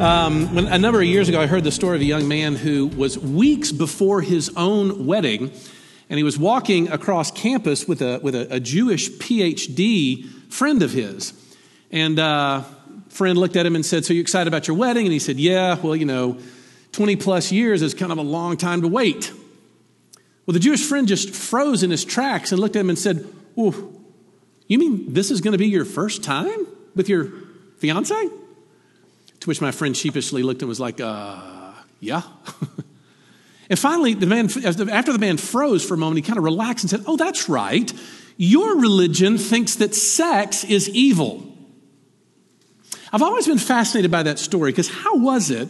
Um, when, a number of years ago, I heard the story of a young man who was weeks before his own wedding, and he was walking across campus with a, with a, a Jewish PhD friend of his. And uh, friend looked at him and said, So you excited about your wedding? And he said, Yeah, well, you know, 20 plus years is kind of a long time to wait. Well, the Jewish friend just froze in his tracks and looked at him and said, you mean this is going to be your first time with your fiance? To which my friend sheepishly looked and was like, uh, yeah. and finally, the man, after the man froze for a moment, he kind of relaxed and said, oh, that's right. Your religion thinks that sex is evil. I've always been fascinated by that story because how was it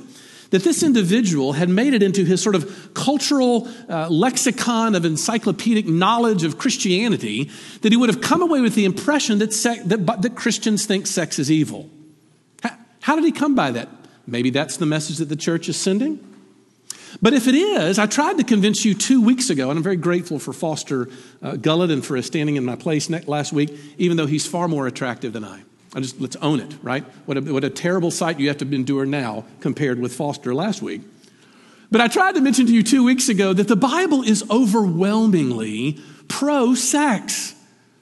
that this individual had made it into his sort of cultural uh, lexicon of encyclopedic knowledge of Christianity that he would have come away with the impression that, that, that Christians think sex is evil? How did he come by that? Maybe that's the message that the church is sending. But if it is, I tried to convince you two weeks ago, and I'm very grateful for Foster uh, Gullett and for his standing in my place last week, even though he's far more attractive than I. I just let's own it, right? What a, what a terrible sight you have to endure now compared with Foster last week. But I tried to mention to you two weeks ago that the Bible is overwhelmingly pro sex,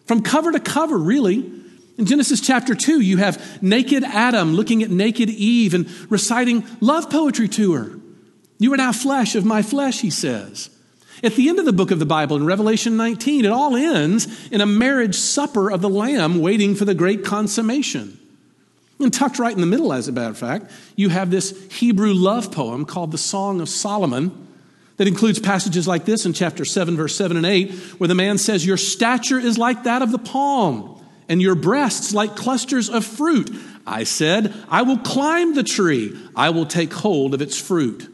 from cover to cover, really. In Genesis chapter 2, you have naked Adam looking at naked Eve and reciting love poetry to her. You are now flesh of my flesh, he says. At the end of the book of the Bible, in Revelation 19, it all ends in a marriage supper of the Lamb waiting for the great consummation. And tucked right in the middle, as a matter of fact, you have this Hebrew love poem called the Song of Solomon that includes passages like this in chapter 7, verse 7 and 8, where the man says, Your stature is like that of the palm and your breasts like clusters of fruit. I said, I will climb the tree, I will take hold of its fruit.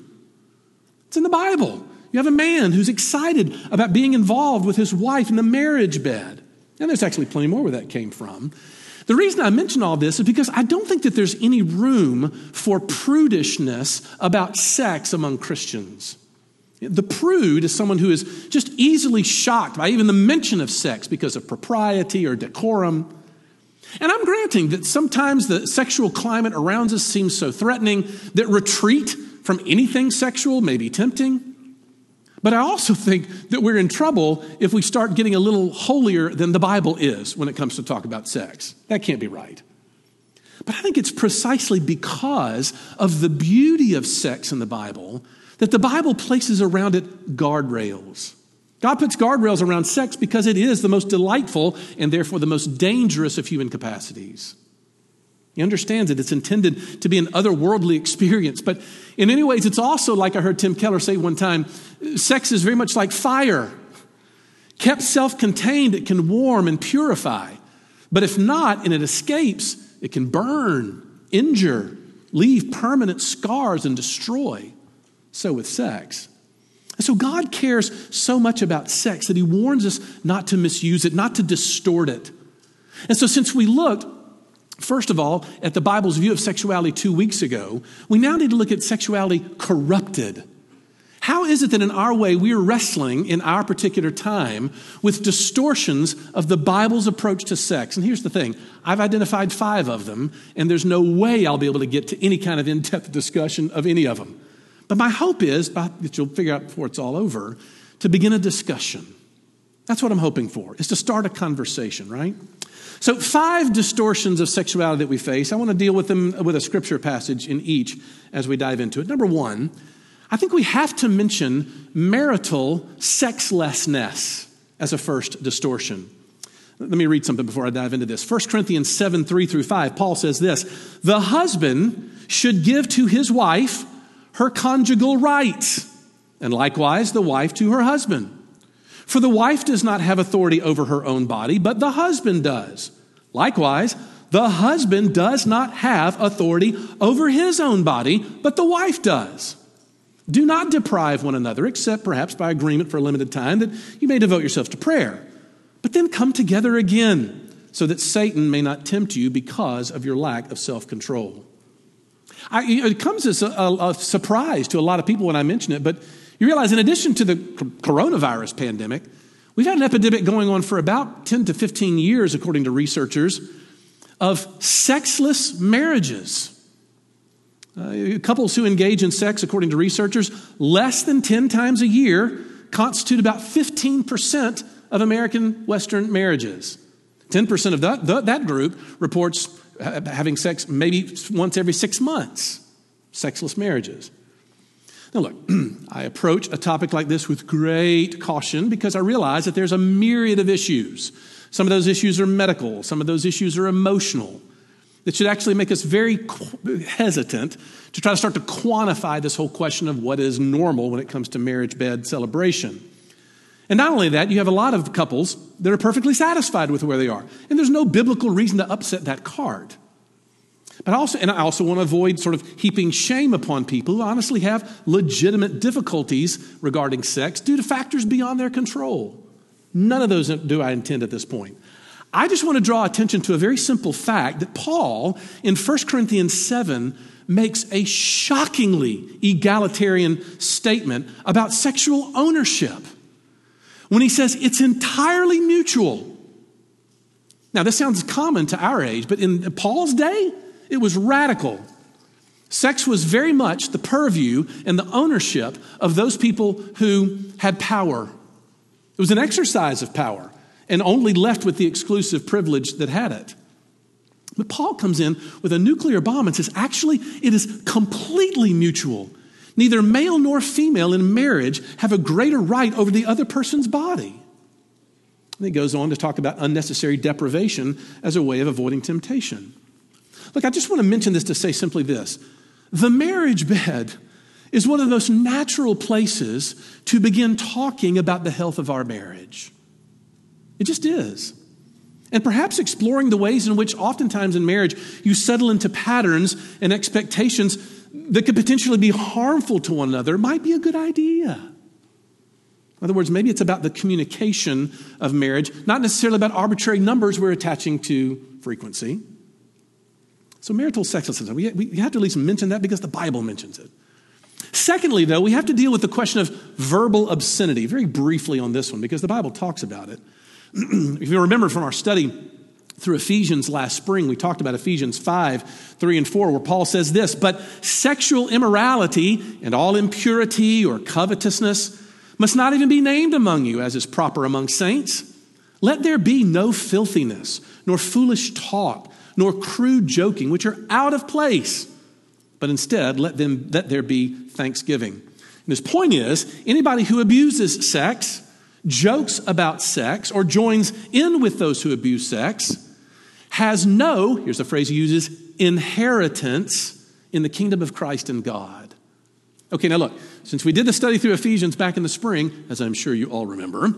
It's in the Bible. You have a man who's excited about being involved with his wife in the marriage bed. And there's actually plenty more where that came from. The reason I mention all this is because I don't think that there's any room for prudishness about sex among Christians. The prude is someone who is just easily shocked by even the mention of sex because of propriety or decorum. And I'm granting that sometimes the sexual climate around us seems so threatening that retreat from anything sexual may be tempting. But I also think that we're in trouble if we start getting a little holier than the Bible is when it comes to talk about sex. That can't be right. But I think it's precisely because of the beauty of sex in the Bible that the Bible places around it guardrails. God puts guardrails around sex because it is the most delightful and therefore the most dangerous of human capacities. He understands it. It's intended to be an otherworldly experience. But in many ways, it's also like I heard Tim Keller say one time sex is very much like fire. Kept self contained, it can warm and purify. But if not, and it escapes, it can burn, injure, leave permanent scars, and destroy. So with sex. And so God cares so much about sex that he warns us not to misuse it, not to distort it. And so since we looked, first of all, at the Bible's view of sexuality two weeks ago, we now need to look at sexuality corrupted. How is it that in our way we are wrestling in our particular time with distortions of the Bible's approach to sex? And here's the thing I've identified five of them, and there's no way I'll be able to get to any kind of in depth discussion of any of them. But my hope is that you'll figure out before it's all over to begin a discussion. That's what I'm hoping for, is to start a conversation, right? So, five distortions of sexuality that we face. I want to deal with them with a scripture passage in each as we dive into it. Number one, I think we have to mention marital sexlessness as a first distortion. Let me read something before I dive into this. 1 Corinthians 7 3 through 5, Paul says this The husband should give to his wife her conjugal rights, and likewise the wife to her husband. For the wife does not have authority over her own body, but the husband does. Likewise, the husband does not have authority over his own body, but the wife does. Do not deprive one another, except perhaps by agreement for a limited time, that you may devote yourselves to prayer. But then come together again, so that Satan may not tempt you because of your lack of self control. I, it comes as a, a, a surprise to a lot of people when I mention it, but you realize, in addition to the coronavirus pandemic, we've had an epidemic going on for about 10 to 15 years, according to researchers, of sexless marriages. Uh, couples who engage in sex, according to researchers, less than 10 times a year constitute about 15% of American Western marriages. 10% of that, that group reports Uh, having sex maybe once every six months, sexless marriages. Now, look, I approach a topic like this with great caution because I realize that there's a myriad of issues. Some of those issues are medical, some of those issues are emotional. That should actually make us very hesitant to try to start to quantify this whole question of what is normal when it comes to marriage bed celebration. And not only that, you have a lot of couples that are perfectly satisfied with where they are. And there's no biblical reason to upset that card. But also, and I also want to avoid sort of heaping shame upon people who honestly have legitimate difficulties regarding sex due to factors beyond their control. None of those do I intend at this point. I just want to draw attention to a very simple fact that Paul in 1 Corinthians 7 makes a shockingly egalitarian statement about sexual ownership when he says it's entirely mutual. Now, this sounds common to our age, but in Paul's day, it was radical. Sex was very much the purview and the ownership of those people who had power. It was an exercise of power and only left with the exclusive privilege that had it. But Paul comes in with a nuclear bomb and says, actually, it is completely mutual. Neither male nor female in marriage have a greater right over the other person's body. And he goes on to talk about unnecessary deprivation as a way of avoiding temptation. Look, I just want to mention this to say simply this the marriage bed is one of the most natural places to begin talking about the health of our marriage. It just is. And perhaps exploring the ways in which, oftentimes in marriage, you settle into patterns and expectations that could potentially be harmful to one another might be a good idea. In other words, maybe it's about the communication of marriage, not necessarily about arbitrary numbers we're attaching to frequency. So, marital sexlessness, we, we have to at least mention that because the Bible mentions it. Secondly, though, we have to deal with the question of verbal obscenity very briefly on this one because the Bible talks about it. if you remember from our study through Ephesians last spring, we talked about Ephesians 5, 3 and 4, where Paul says this But sexual immorality and all impurity or covetousness must not even be named among you, as is proper among saints. Let there be no filthiness, nor foolish talk nor crude joking, which are out of place, but instead let, them, let there be thanksgiving. And his point is anybody who abuses sex, jokes about sex, or joins in with those who abuse sex has no, here's the phrase he uses, inheritance in the kingdom of Christ and God. Okay, now look, since we did the study through Ephesians back in the spring, as I'm sure you all remember,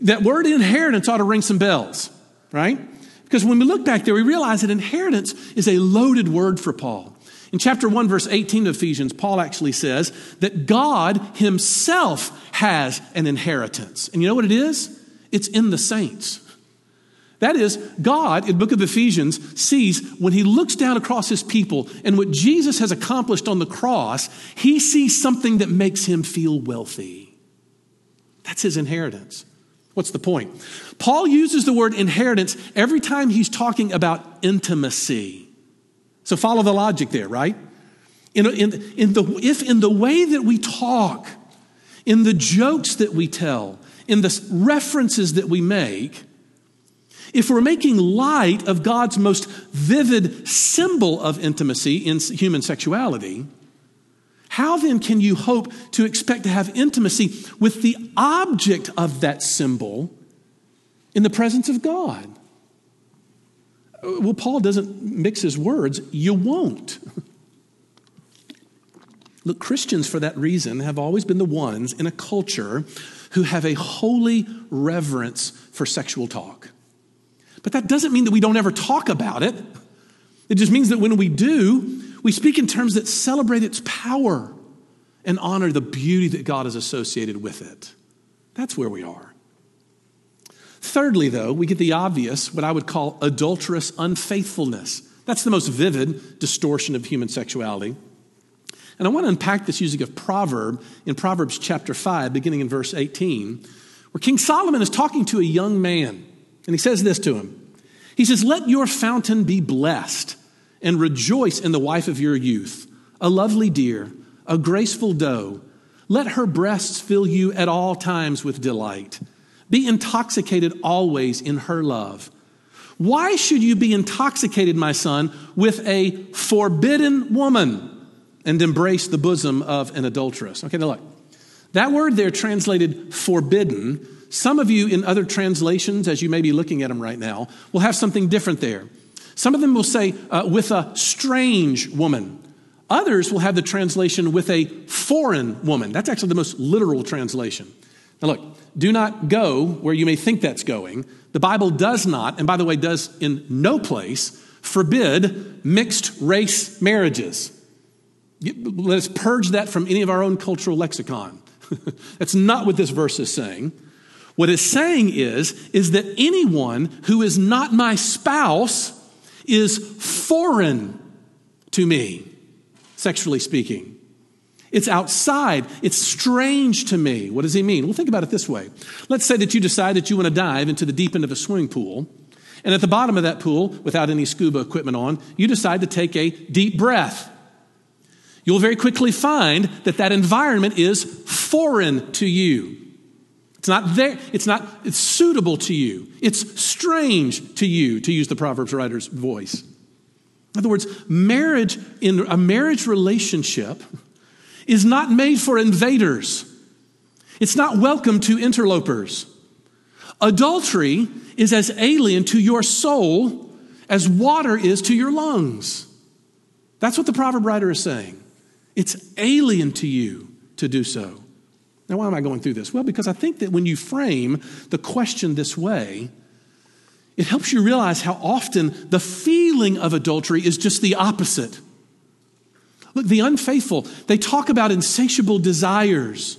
that word inheritance ought to ring some bells, right? Because when we look back there, we realize that inheritance is a loaded word for Paul. In chapter 1, verse 18 of Ephesians, Paul actually says that God himself has an inheritance. And you know what it is? It's in the saints. That is, God, in the book of Ephesians, sees when he looks down across his people and what Jesus has accomplished on the cross, he sees something that makes him feel wealthy. That's his inheritance. What's the point? Paul uses the word inheritance every time he's talking about intimacy. So follow the logic there, right? In, in, in the, if in the way that we talk, in the jokes that we tell, in the references that we make, if we're making light of God's most vivid symbol of intimacy in human sexuality, how then can you hope to expect to have intimacy with the object of that symbol in the presence of God? Uh, well, Paul doesn't mix his words. You won't. Look, Christians, for that reason, have always been the ones in a culture who have a holy reverence for sexual talk. But that doesn't mean that we don't ever talk about it. It just means that when we do, we speak in terms that celebrate its power and honor the beauty that God has associated with it. That's where we are. Thirdly, though, we get the obvious, what I would call adulterous unfaithfulness. That's the most vivid distortion of human sexuality. And I want to unpack this using a proverb in Proverbs chapter 5, beginning in verse 18, where King Solomon is talking to a young man, and he says this to him. He says, Let your fountain be blessed and rejoice in the wife of your youth. a lovely deer, a graceful doe. Let her breasts fill you at all times with delight. Be intoxicated always in her love. Why should you be intoxicated, my son, with a forbidden woman and embrace the bosom of an adulteress? Okay, now look. That word there translated forbidden. Some of you in other translations, as you may be looking at them right now, will have something different there. Some of them will say uh, with a strange woman. Others will have the translation with a foreign woman. That's actually the most literal translation. Now, look, do not go where you may think that's going. The Bible does not, and by the way, does in no place, forbid mixed race marriages. Let us purge that from any of our own cultural lexicon. That's not what this verse is saying. What it's saying is, is that anyone who is not my spouse is foreign to me, sexually speaking. It's outside. It's strange to me. What does he mean? Well, think about it this way. Let's say that you decide that you want to dive into the deep end of a swimming pool. And at the bottom of that pool, without any scuba equipment on, you decide to take a deep breath. You'll very quickly find that that environment is foreign to you. It's not there, it's not it's suitable to you. It's strange to you, to use the Proverbs writer's voice. In other words, marriage in a marriage relationship is not made for invaders. It's not welcome to interlopers. Adultery is as alien to your soul as water is to your lungs. That's what the proverb writer is saying. It's alien to you to do so. Now, why am I going through this? Well, because I think that when you frame the question this way, it helps you realize how often the feeling of adultery is just the opposite. Look, the unfaithful, they talk about insatiable desires.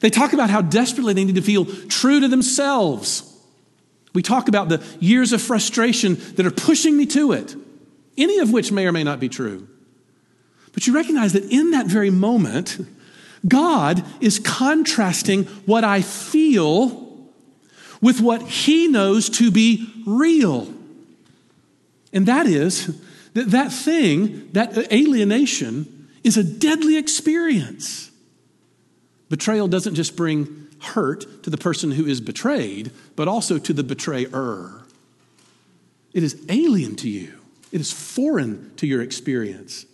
They talk about how desperately they need to feel true to themselves. We talk about the years of frustration that are pushing me to it, any of which may or may not be true. But you recognize that in that very moment, God is contrasting what I feel with what He knows to be real. And that is that that thing, that alienation, is a deadly experience. Betrayal doesn't just bring hurt to the person who is betrayed, but also to the betrayer. It is alien to you, it is foreign to your experience.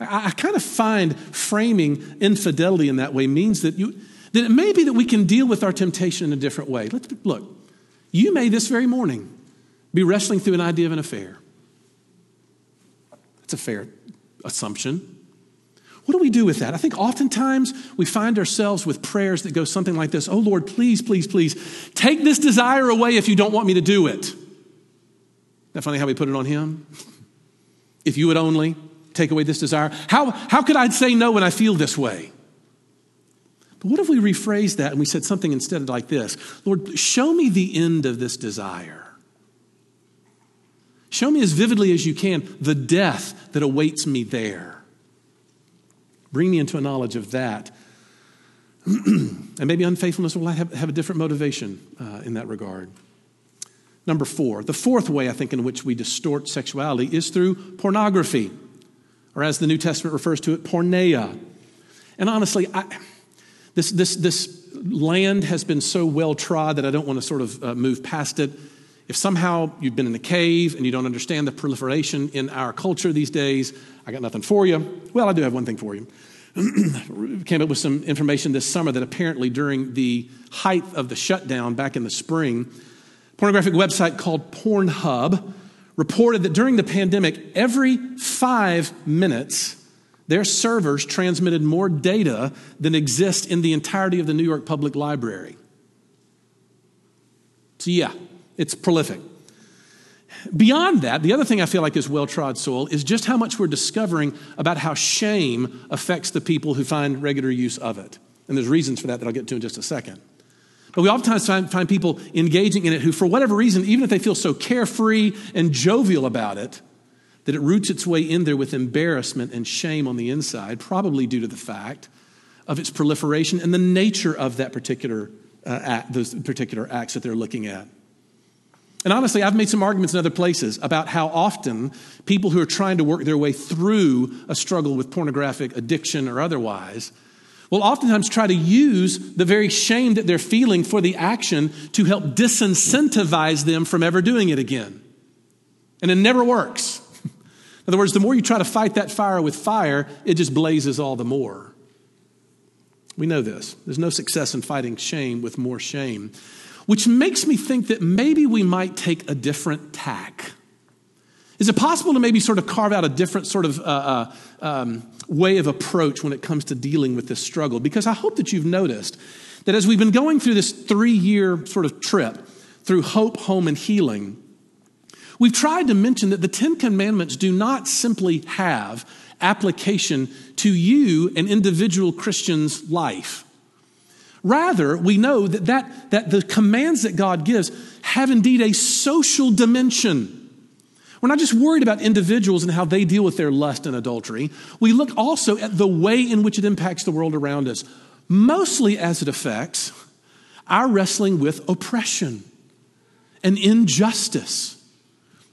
I, I kind of find framing infidelity in that way means that, you, that it may be that we can deal with our temptation in a different way. Let's, look, you may this very morning be wrestling through an idea of an affair. That's a fair assumption. What do we do with that? I think oftentimes we find ourselves with prayers that go something like this Oh Lord, please, please, please, take this desire away if you don't want me to do it. Isn't that funny how we put it on Him? If you would only take away this desire. How, how could I say no when I feel this way? But what if we rephrase that and we said something instead like this Lord, show me the end of this desire. Show me as vividly as you can the death that awaits me there. Bring me into a knowledge of that. and maybe unfaithfulness will have, have a different motivation uh, in that regard. Number four, the fourth way I think in which we distort sexuality is through pornography, or as the New Testament refers to it, porneia. And honestly, I, this, this, this land has been so well trod that I don't want to sort of uh, move past it. If somehow you've been in a cave and you don't understand the proliferation in our culture these days, I got nothing for you. Well, I do have one thing for you. Came up with some information this summer that apparently during the height of the shutdown back in the spring, pornographic website called Pornhub reported that during the pandemic, every five minutes, their servers transmitted more data than exists in the entirety of the New York Public Library. So, yeah, it's prolific. Beyond that, the other thing I feel like is well trod soil is just how much we're discovering about how shame affects the people who find regular use of it. And there's reasons for that that I'll get to in just a second. But we oftentimes find, find people engaging in it who, for whatever reason, even if they feel so carefree and jovial about it, that it roots its way in there with embarrassment and shame on the inside, probably due to the fact of its proliferation and the nature of that particular uh, act, those particular acts that they're looking at. And honestly, I've made some arguments in other places about how often people who are trying to work their way through a struggle with pornographic addiction or otherwise will oftentimes try to use the very shame that they're feeling for the action to help disincentivize them from ever doing it again. And it never works. In other words, the more you try to fight that fire with fire, it just blazes all the more. We know this. There's no success in fighting shame with more shame, which makes me think that maybe we might take a different tack. Is it possible to maybe sort of carve out a different sort of uh, uh, um, way of approach when it comes to dealing with this struggle? Because I hope that you've noticed that as we've been going through this three year sort of trip through hope, home, and healing, we've tried to mention that the Ten Commandments do not simply have application to you, an individual Christian's life. Rather, we know that, that, that the commands that God gives have indeed a social dimension. We're not just worried about individuals and how they deal with their lust and adultery. We look also at the way in which it impacts the world around us, mostly as it affects our wrestling with oppression and injustice.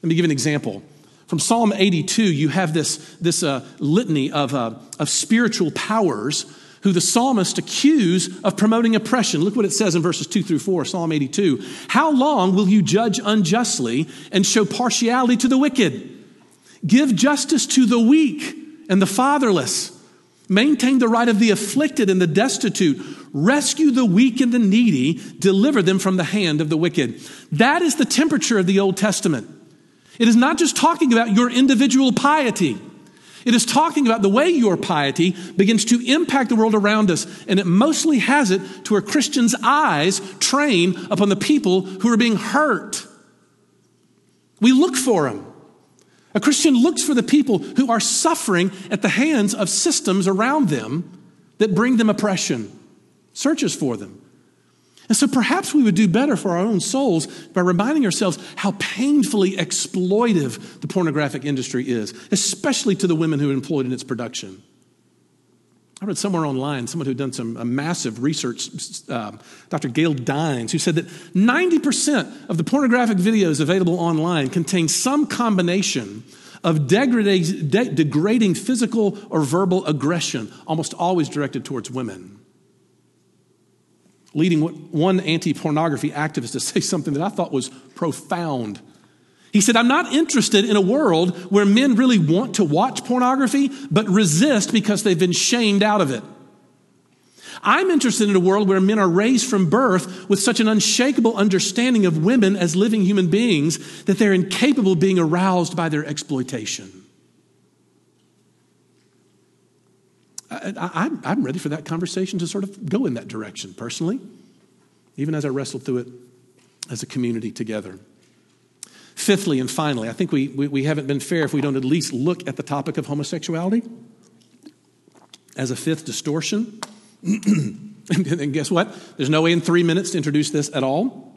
Let me give an example. From Psalm 82, you have this, this uh, litany of, uh, of spiritual powers who the psalmist accuse of promoting oppression. Look what it says in verses 2 through 4, Psalm 82. How long will you judge unjustly and show partiality to the wicked? Give justice to the weak and the fatherless. Maintain the right of the afflicted and the destitute. Rescue the weak and the needy. Deliver them from the hand of the wicked. That is the temperature of the Old Testament. It is not just talking about your individual piety. It is talking about the way your piety begins to impact the world around us, and it mostly has it to where Christians' eyes train upon the people who are being hurt. We look for them. A Christian looks for the people who are suffering at the hands of systems around them that bring them oppression, searches for them. And so perhaps we would do better for our own souls by reminding ourselves how painfully exploitive the pornographic industry is, especially to the women who are employed in its production. I read somewhere online, someone who'd done some massive research, um, Dr. Gail Dines, who said that 90% of the pornographic videos available online contain some combination of de- degrading physical or verbal aggression, almost always directed towards women leading one anti pornography activist to say something that I thought was profound. He said, I'm not interested in a world where men really want to watch pornography, but resist because they've been shamed out of it. I'm interested in a world where men are raised from birth with such an unshakable understanding of women as living human beings that they're incapable of being aroused by their exploitation. I, am ready for that conversation to sort of go in that direction personally, even as I wrestle through it as a community together. Fifthly and finally, I think we, we, we haven't been fair if we don't at least look at the topic of homosexuality as a fifth distortion. and guess what? There's no way in three minutes to introduce this at all.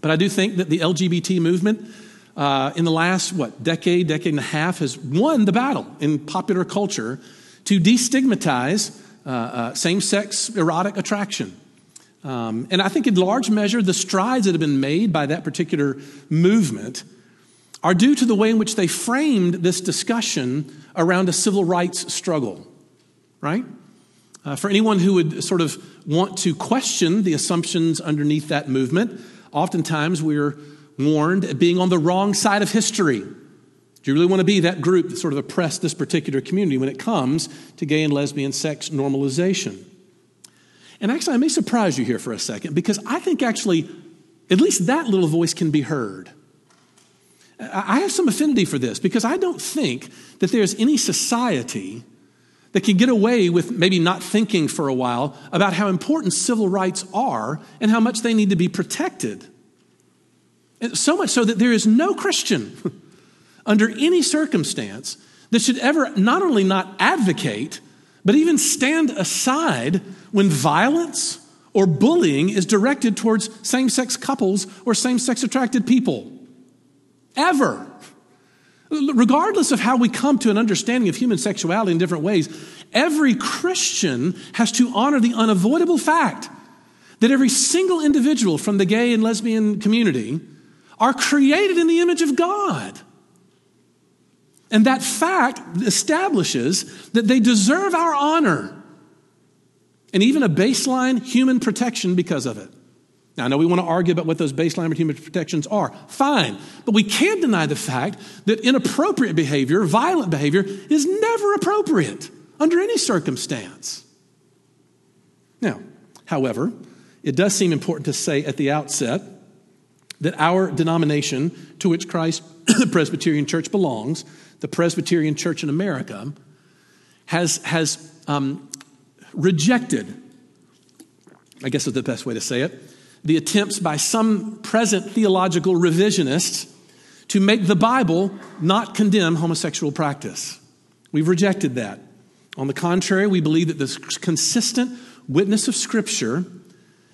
But I do think that the LGBT movement uh, in the last, what, decade, decade and a half has won the battle in popular culture to destigmatize uh, uh, same sex erotic attraction. Um, and I think, in large measure, the strides that have been made by that particular movement are due to the way in which they framed this discussion around a civil rights struggle, right? Uh, for anyone who would sort of want to question the assumptions underneath that movement, oftentimes we're warned at being on the wrong side of history. Do you really want to be that group that sort of oppressed this particular community when it comes to gay and lesbian sex normalization? And actually, I may surprise you here for a second because I think actually, at least that little voice can be heard. I have some affinity for this because I don't think that there's any society that can get away with maybe not thinking for a while about how important civil rights are and how much they need to be protected. So much so that there is no Christian under any circumstance that should ever not only not advocate, but even stand aside when violence or bullying is directed towards same sex couples or same sex attracted people. Ever. Regardless of how we come to an understanding of human sexuality in different ways, every Christian has to honor the unavoidable fact that every single individual from the gay and lesbian community are created in the image of God. And that fact establishes that they deserve our honor and even a baseline human protection because of it. Now, I know we want to argue about what those baseline human protections are. Fine. But we can't deny the fact that inappropriate behavior, violent behavior, is never appropriate under any circumstance. Now, however, it does seem important to say at the outset that our denomination, to which Christ Presbyterian Church belongs, the Presbyterian Church in America, has, has um, rejected, I guess is the best way to say it, the attempts by some present theological revisionists to make the Bible not condemn homosexual practice. We've rejected that. On the contrary, we believe that the consistent witness of Scripture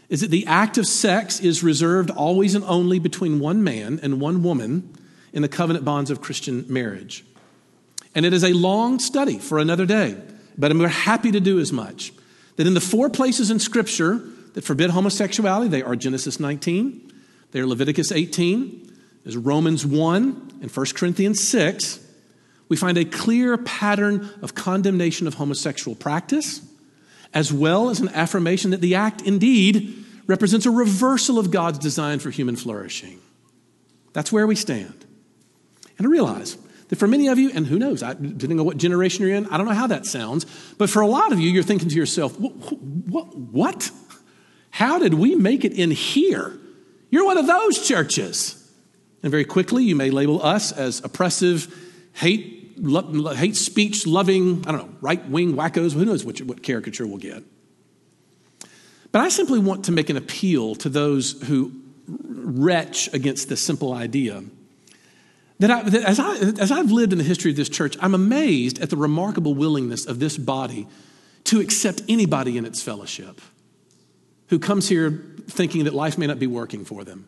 is that the act of sex is reserved always and only between one man and one woman in the covenant bonds of Christian marriage. And it is a long study for another day, but we're happy to do as much. That in the four places in Scripture that forbid homosexuality, they are Genesis 19, they are Leviticus 18, there's Romans 1, and 1 Corinthians 6. We find a clear pattern of condemnation of homosexual practice, as well as an affirmation that the act indeed represents a reversal of God's design for human flourishing. That's where we stand. And I realize that for many of you, and who knows, I, depending on what generation you're in, I don't know how that sounds, but for a lot of you, you're thinking to yourself, what? what? How did we make it in here? You're one of those churches. And very quickly, you may label us as oppressive, hate, lo- hate speech loving, I don't know, right wing wackos. Who knows what, what caricature we'll get. But I simply want to make an appeal to those who retch against this simple idea that, I, that as, I, as I've lived in the history of this church, I'm amazed at the remarkable willingness of this body to accept anybody in its fellowship who comes here thinking that life may not be working for them.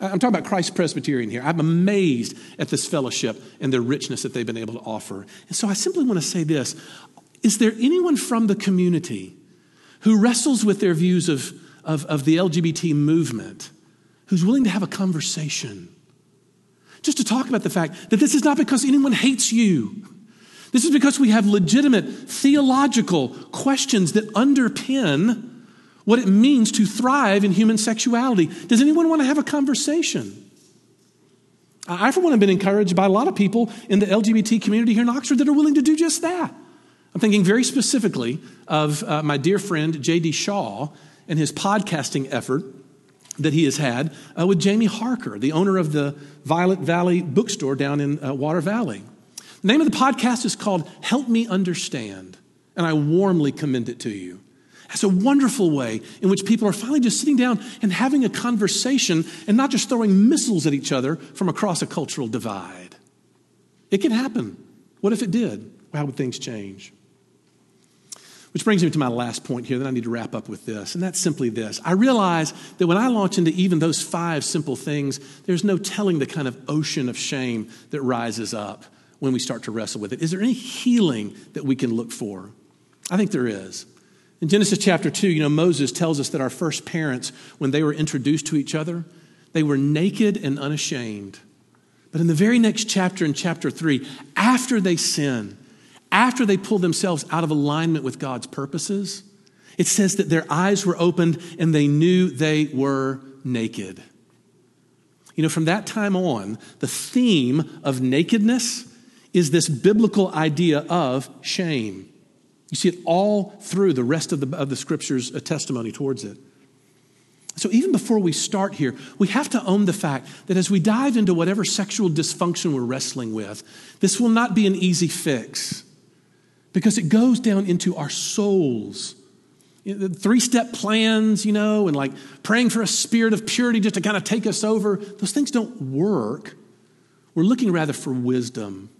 I'm talking about Christ Presbyterian here. I'm amazed at this fellowship and the richness that they've been able to offer. And so I simply want to say this Is there anyone from the community who wrestles with their views of, of, of the LGBT movement who's willing to have a conversation? Just to talk about the fact that this is not because anyone hates you. This is because we have legitimate theological questions that underpin what it means to thrive in human sexuality. Does anyone want to have a conversation? I, for one, have been encouraged by a lot of people in the LGBT community here in Oxford that are willing to do just that. I'm thinking very specifically of uh, my dear friend J.D. Shaw and his podcasting effort that he has had uh, with Jaime Harker, the owner of the Violet Valley bookstore down in uh, Water Valley. The name of the podcast is called Help Me Understand, and I warmly commend it to you. It's a wonderful way in which people are finally just sitting down and having a conversation and not just throwing missiles at each other from across a cultural divide. It can happen. What if it did? How would things change? Which brings me to my last point here, then I need to wrap up with this, and that's simply this. I realize that when I launch into even those five simple things, there's no telling the kind of ocean of shame that rises up when we start to wrestle with it. Is there any healing that we can look for? I think there is. In Genesis chapter 2, you know, Moses tells us that our first parents, when they were introduced to each other, they were naked and unashamed. But in the very next chapter, in chapter 3, after they sin, after they pulled themselves out of alignment with God's purposes, it says that their eyes were opened and they knew they were naked. You know, from that time on, the theme of nakedness is this biblical idea of shame. You see it all through the rest of the, of the scripture's uh, testimony towards it. So, even before we start here, we have to own the fact that as we dive into whatever sexual dysfunction we're wrestling with, this will not be an easy fix because it goes down into our souls. Three step plans, you know, and like praying for a spirit of purity just to kind of take us over, those things don't work. We're looking rather for wisdom.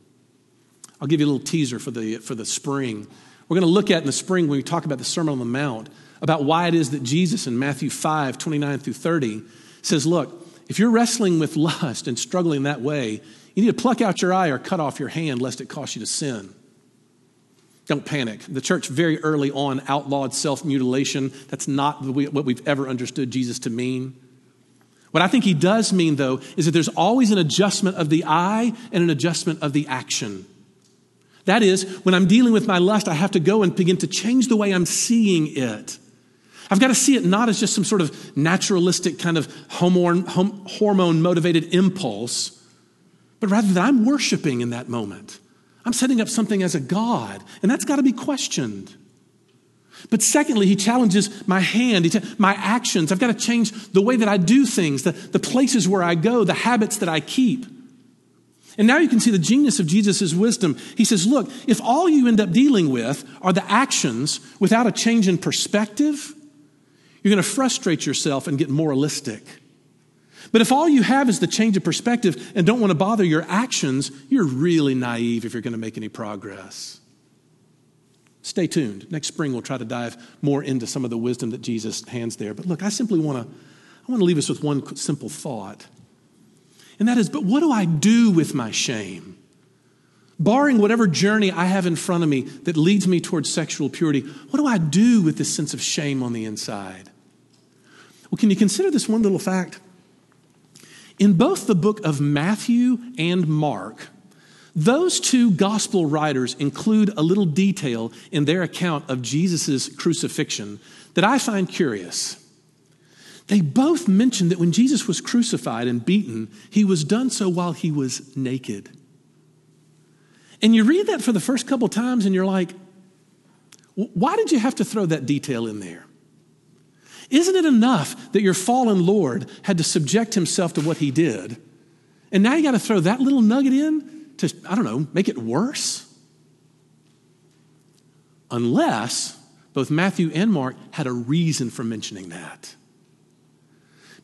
I'll give you a little teaser for the, for the spring. We're going to look at in the spring when we talk about the Sermon on the Mount about why it is that Jesus in Matthew 5 29 through 30 says, Look, if you're wrestling with lust and struggling that way, you need to pluck out your eye or cut off your hand lest it cost you to sin. Don't panic. The church very early on outlawed self mutilation. That's not what we've ever understood Jesus to mean. What I think he does mean, though, is that there's always an adjustment of the eye and an adjustment of the action. That is, when I'm dealing with my lust, I have to go and begin to change the way I'm seeing it. I've got to see it not as just some sort of naturalistic kind of hormone motivated impulse, but rather that I'm worshiping in that moment. I'm setting up something as a God, and that's got to be questioned. But secondly, he challenges my hand, my actions. I've got to change the way that I do things, the, the places where I go, the habits that I keep. And now you can see the genius of Jesus' wisdom. He says, Look, if all you end up dealing with are the actions without a change in perspective, you're going to frustrate yourself and get moralistic. But if all you have is the change of perspective and don't want to bother your actions, you're really naive if you're going to make any progress. Stay tuned. Next spring, we'll try to dive more into some of the wisdom that Jesus hands there. But look, I simply want to, I want to leave us with one simple thought. And that is, but what do I do with my shame? Barring whatever journey I have in front of me that leads me towards sexual purity, what do I do with this sense of shame on the inside? Well, can you consider this one little fact? In both the book of Matthew and Mark, those two gospel writers include a little detail in their account of Jesus' crucifixion that I find curious. They both mention that when Jesus was crucified and beaten, he was done so while he was naked. And you read that for the first couple times and you're like, why did you have to throw that detail in there? Isn't it enough that your fallen Lord had to subject himself to what he did? And now you got to throw that little nugget in to, I don't know, make it worse? Unless both Matthew and Mark had a reason for mentioning that.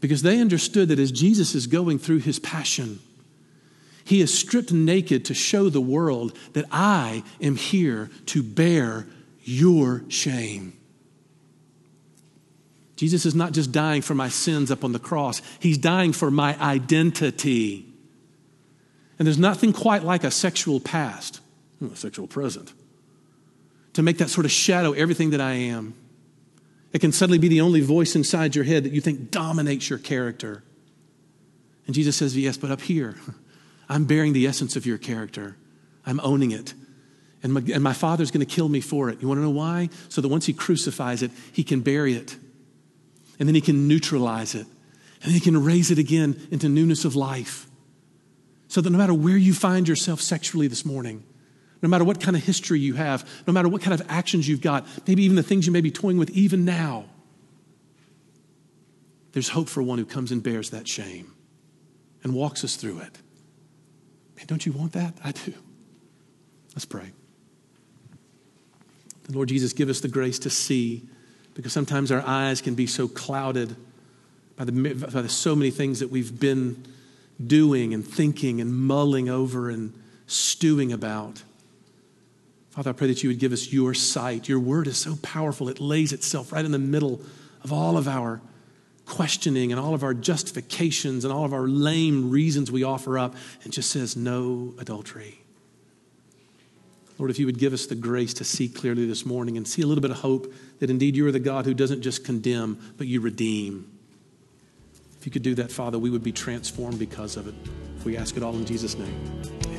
Because they understood that as Jesus is going through his passion, he is stripped naked to show the world that I am here to bear your shame. Jesus is not just dying for my sins up on the cross, he's dying for my identity. And there's nothing quite like a sexual past, hmm, a sexual present, to make that sort of shadow everything that I am. It can suddenly be the only voice inside your head that you think dominates your character. And Jesus says, Yes, but up here, I'm bearing the essence of your character. I'm owning it. And my, and my Father's going to kill me for it. You want to know why? So that once He crucifies it, He can bury it. And then He can neutralize it. And then He can raise it again into newness of life. So that no matter where you find yourself sexually this morning, no matter what kind of history you have, no matter what kind of actions you've got, maybe even the things you may be toying with even now, there's hope for one who comes and bears that shame and walks us through it. Man, don't you want that? I do. Let's pray. The Lord Jesus, give us the grace to see, because sometimes our eyes can be so clouded by, the, by the so many things that we've been doing and thinking and mulling over and stewing about. Father, I pray that you would give us your sight. Your word is so powerful, it lays itself right in the middle of all of our questioning and all of our justifications and all of our lame reasons we offer up and just says no adultery. Lord, if you would give us the grace to see clearly this morning and see a little bit of hope that indeed you are the God who doesn't just condemn, but you redeem. If you could do that, Father, we would be transformed because of it. We ask it all in Jesus' name.